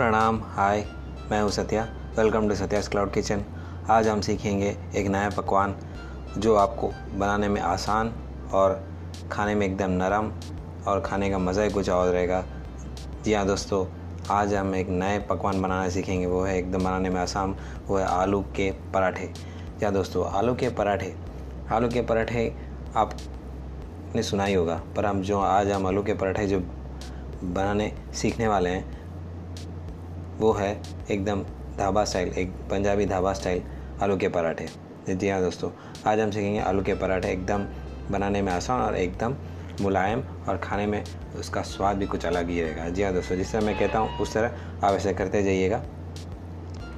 प्रणाम। हाय, मैं हूँ Satya. Welcome to Satya's cloud kitchen आज हम सीखेंगे एक नया पकवान, जो आपको बनाने में आसान और खाने में एकदम नरम और खाने का मज़ा ही कुछ और रहेगा। जी हाँ दोस्तों, आज हम एक नए पकवान बनाना सीखेंगे। वो है एकदम बनाने में आसान। वो है आलू के पराठे। हाँ दोस्तों, आलू के पराठे। आलू के पराठे आपने सुना ही होगा, पर हम जो आज हम आलू के पराठे जो बनाने सीखने वाले हैं वो है एकदम ढाबा स्टाइल, एक पंजाबी ढाबा स्टाइल आलू के पराठे। जी हाँ दोस्तों, आज हम सीखेंगे आलू के पराठे एकदम बनाने में आसान और एकदम मुलायम और खाने में उसका स्वाद भी कुछ अलग ही रहेगा। जी हाँ दोस्तों जिस तरह मैं कहता हूँ, उस तरह आप ऐसे करते जाइएगा।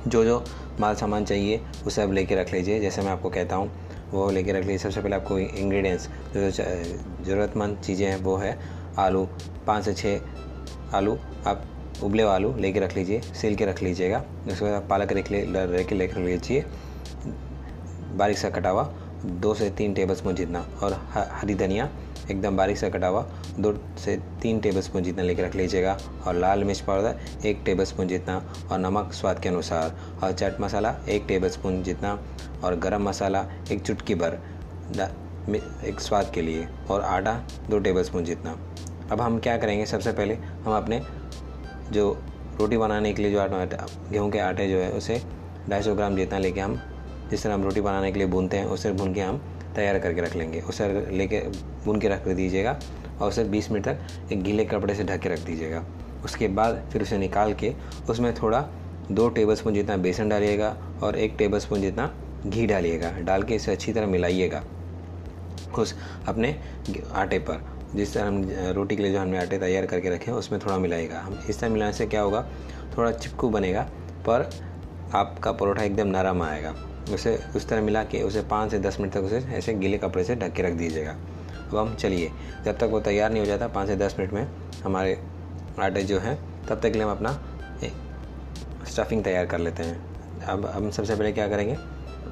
जो जो माल सामान चाहिए वो सब लेके रख लीजिए। जैसे मैं आपको कहता हूँ, वो लेके रख लीजिए। सबसे पहले आपको इंग्रेडिएंट्स जो ज़रूरतमंद चीज़ें हैं, वो है आलू, पाँच से छः आलू। आप उबले आलू लेके रख लीजिए, सिल के रख लीजिएगा। उसके बाद पालक रख ले रख के लेकर लीजिए। बारीक सा कटा हुआ, दो से तीन टेबल स्पून जितना, और हरी धनिया, एकदम बारीक सा कटा हुआ, दो से तीन टेबल स्पून जितना लेकर रख लीजिएगा। और लाल मिर्च पाउडर, एक टेबल स्पून जितना, और नमक स्वाद के अनुसार। और चाट मसाला, एक टेबल स्पून जितना, और गरम मसाला, एक चुटकी भर एक स्वाद के लिए। और आटा, दो टेबल स्पून जितना। अब हम क्या करेंगे, सबसे पहले हम अपने जो रोटी बनाने के लिए जो आटा गेहूँ के आटे जो है, उसे ढाई सौ ग्राम जितना लेके हम जिस तरह हम रोटी बनाने के लिए भूनते हैं, उसे भून के हम तैयार करके रख लेंगे। उसे लेके भून के रख दीजिएगा और उसे 20 मिनट तक एक गीले कपड़े से ढक के रख दीजिएगा। उसके बाद फिर उसे निकाल के उसमें थोड़ा दो टेबल स्पून जितना बेसन डालिएगा और एक टेबल स्पून जितना घी डालिएगा। डाल के इसे अच्छी तरह मिलाइएगा। उस अपने आटे पर। जिस तरह हम रोटी के लिए जो हमने आटे तैयार करके रखे हैं, उसमें थोड़ा मिलाएगा। हम इस तरह मिलाने से क्या होगा? थोड़ा चिपकू बनेगा, पर आपका परोठा एकदम नरम आएगा। उसे, उस तरह मिला के उसे पाँच से दस मिनट तक उसे ऐसे गीले कपड़े से ढक के रख दीजिएगा। अब हम चलिए। जब तक वो तैयार नहीं हो जाता, पाँच से दस मिनट में हमारे आटे जो हैं, तब तक के लिए हम अपना स्टफिंग तैयार कर लेते हैं। अब हम सबसे पहले क्या करेंगे?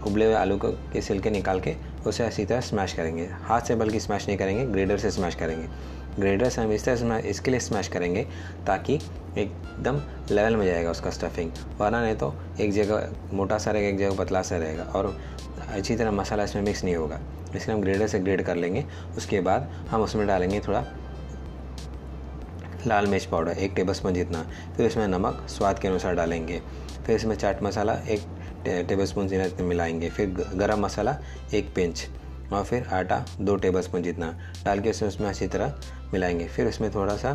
उबले हुए आलू को के सिलके निकाल के उसे अच्छी तरह स्मैश करेंगे। हाथ से बल्कि स्मैश नहीं करेंगे ग्रेडर से स्मैश करेंगे। ग्रेडर से हम इस तरह इसके लिए स्मैश करेंगे ताकि एकदम लेवल में जाएगा उसका स्टफिंग वरना नहीं तो एक जगह, मोटा सा रहेगा, एक जगह पतला सा रहेगा और अच्छी तरह मसाला इसमें मिक्स नहीं होगा। इसलिए हम ग्रेडर से ग्रेड कर लेंगे। उसके बाद हम उसमें डालेंगे थोड़ा लाल मिर्च पाउडर एक टेबल स्पून जितना। फिर इसमें नमक, स्वाद के अनुसार डालेंगे। फिर इसमें चाट मसाला, एक टेबल स्पून जितना मिलाएँगे। फिर गरम मसाला एक पिंच और फिर आटा दो टेबल स्पून जितना। डाल के उसमें अच्छी तरह मिलाएँगे। फिर उसमें थोड़ा सा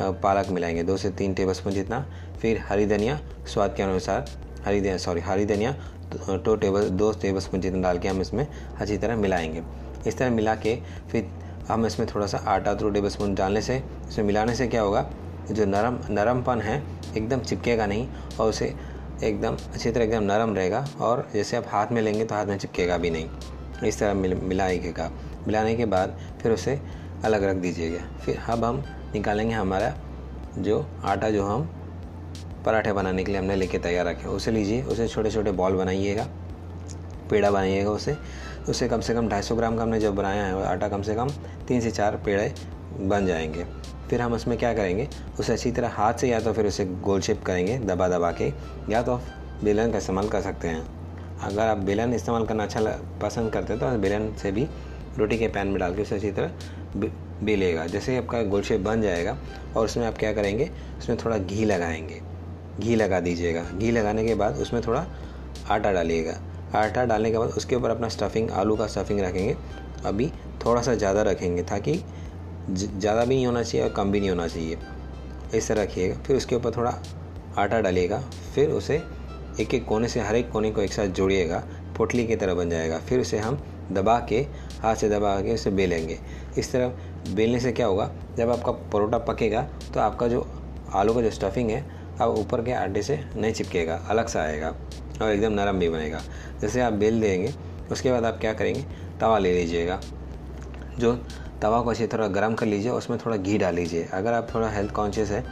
पालक मिलाएँगे। दो से तीन टेबल स्पून जितना। फिर हरी धनिया, स्वाद के अनुसार हरी धनिया सॉरी हरी धनिया, दो टेबल दो टेबल स्पून जितना डाल के हम इसमें अच्छी तरह मिलाएँगे। इस तरह मिला के फिर हम इसमें थोड़ा सा आटा दो टेबल स्पून डालने से, इसमें मिलाने से क्या होगा? जो नरम, नरमपन है, एकदम चिपकेगा नहीं और उसे एकदम अच्छी तरह एकदम नरम रहेगा और जैसे आप हाथ में लेंगे तो हाथ में चिपकेगा भी नहीं। इस तरह मिल मिलाइएगा मिलाने के बाद फिर उसे अलग रख दीजिएगा। फिर अब हम निकालेंगे हमारा जो आटा जो हम पराठे बनाने के लिए हमने लेके तैयार रखे उसे लीजिए, उसे छोटे छोटे बॉल बनाइएगा, पेड़ा बनाइएगा उसे। उसे कम से कम 250 ग्राम का हमने जब बनाया है, आटा कम से कम तीन से चार पेड़े बन जाएँगे। फिर हम उसमें क्या करेंगे? उसे अच्छी तरह हाथ से या तो फिर उसे गोल शेप करेंगे, दबा दबा के, या तो बेलन का इस्तेमाल कर सकते हैं। अगर आप बेलन इस्तेमाल करना अच्छा पसंद करते हैं तो बेलन से भी रोटी के पैन में डाल के उसे अच्छी तरह बेलेगा, जैसे ही आपका गोल शेप बन जाएगा। और उसमें आप क्या करेंगे? उसमें थोड़ा घी लगाएँगे। घी लगा दीजिएगा। घी लगाने के बाद उसमें थोड़ा आटा डालिएगा। आटा डालने के बाद उसके ऊपर अपना स्टफिंग आलू का स्टफिंग रखेंगे। अभी थोड़ा सा ज़्यादा रखेंगे, ताकि ज़्यादा भी नहीं होना चाहिए और कम भी नहीं होना चाहिए। इस तरह रखिएगा। फिर उसके ऊपर थोड़ा आटा डालिएगा। फिर उसे एक एक कोने से, हर एक कोने को एक साथ जोड़िएगा। पोटली की तरह बन जाएगा। फिर उसे हम दबा के, हाथ से दबा के उसे बेलेंगे। इस तरह बेलने से क्या होगा? जब आपका परोठा पकेगा तो आपका जो आलू का जो स्टफिंग है अब ऊपर के आटे से नहीं चिपकेगा। अलग सा आएगा और एकदम नरम भी बनेगा। जैसे आप बेल देंगे, उसके बाद आप क्या करेंगे? तवा ले लीजिएगा। जो तवा को अच्छी तरह गर्म कर लीजिए उसमें थोड़ा घी डाल लीजिए। अगर आप थोड़ा हेल्थ कॉन्शियस है,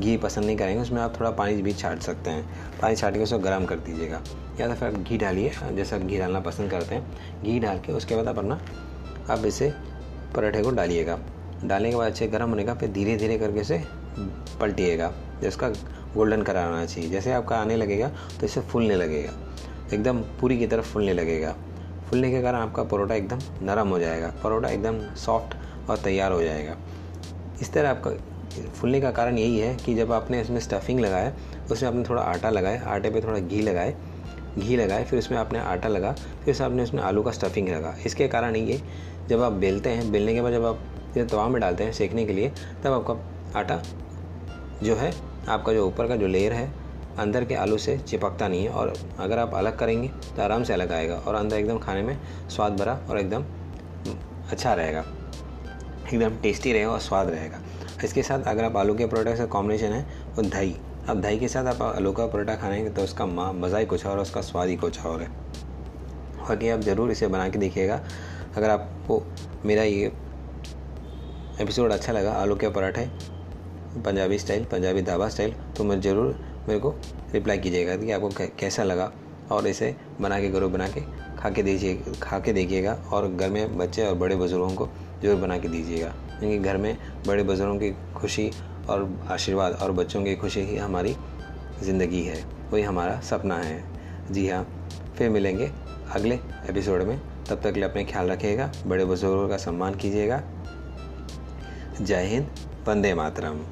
घी पसंद नहीं करेंगे, उसमें आप थोड़ा पानी भी छाट सकते हैं। पानी छाट के उसको गर्म कर दीजिएगा। या तो फिर आप घी डालिए, जैसे आप घी डालना पसंद करते हैं, घी डाल के उसके बाद आप अपना, आप इसे पराठे को डालिएगा। डालने के बाद अच्छे गर्म होने का, फिर धीरे धीरे करके इसे पलटिएगा। जो उसका गोल्डन कलर आना चाहिए। जैसे आपका आने लगेगा तो इसे फूलने लगेगा। एकदम पूरी की तरफ़ फूलने लगेगा। फूलने के कारण आपका परोठा एकदम नरम हो जाएगा, परोठा एकदम सॉफ्ट और तैयार हो जाएगा। इस तरह आपका फूलने का कारण यही है कि जब आपने इसमें स्टफिंग लगाया, उसमें आपने थोड़ा आटा लगाया, आटे पे थोड़ा घी लगाए घी लगाए, फिर उसमें आपने आटा लगा, फिर आपने उसमें आलू का स्टफिंग लगा। इसके कारण ये, जब आप बेलते हैं, बेलने के बाद जब आप तवा में डालते हैं सेकने के लिए, तब आपका आटा जो है, आपका जो ऊपर का जो लेयर है अंदर के आलू से चिपकता नहीं है और अगर आप अलग करेंगे तो आराम से अलग आएगा और अंदर एकदम खाने में स्वाद भरा और एकदम अच्छा रहेगा। एकदम टेस्टी रहेगा और स्वाद रहेगा। इसके साथ अगर आप आलू के परोठे का कॉम्बिनेशन है, वो दही। अब दही के साथ आप आलू का परोठा खाएँगे तो उसका मज़ा ही कुछ और उसका स्वाद ही कुछ और है। बाकी आप ज़रूर इसे बना के देखिएगा। अगर आपको मेरा ये एपिसोड अच्छा लगा, आलू के पराठे, पंजाबी स्टाइल पंजाबी ढाबा स्टाइल तो मैं ज़रूर मेरे को रिप्लाई कीजिएगा कि आपको कैसा लगा और इसे बना के, घरों बना के खा के दीजिए खा के देखिएगा और घर में बच्चे और बड़े बुज़ुर्गों को ज़रूर बना के दीजिएगा। क्योंकि घर में बड़े बुज़ुर्गों की खुशी और आशीर्वाद और बच्चों की खुशी ही हमारी ज़िंदगी है, वही हमारा सपना है। जी हाँ फिर मिलेंगे अगले एपिसोड में। तब तक के लिए अपने ख्याल रखिएगा, बड़े बुज़ुर्गों का सम्मान कीजिएगा। जय हिंद, वंदे मातरम।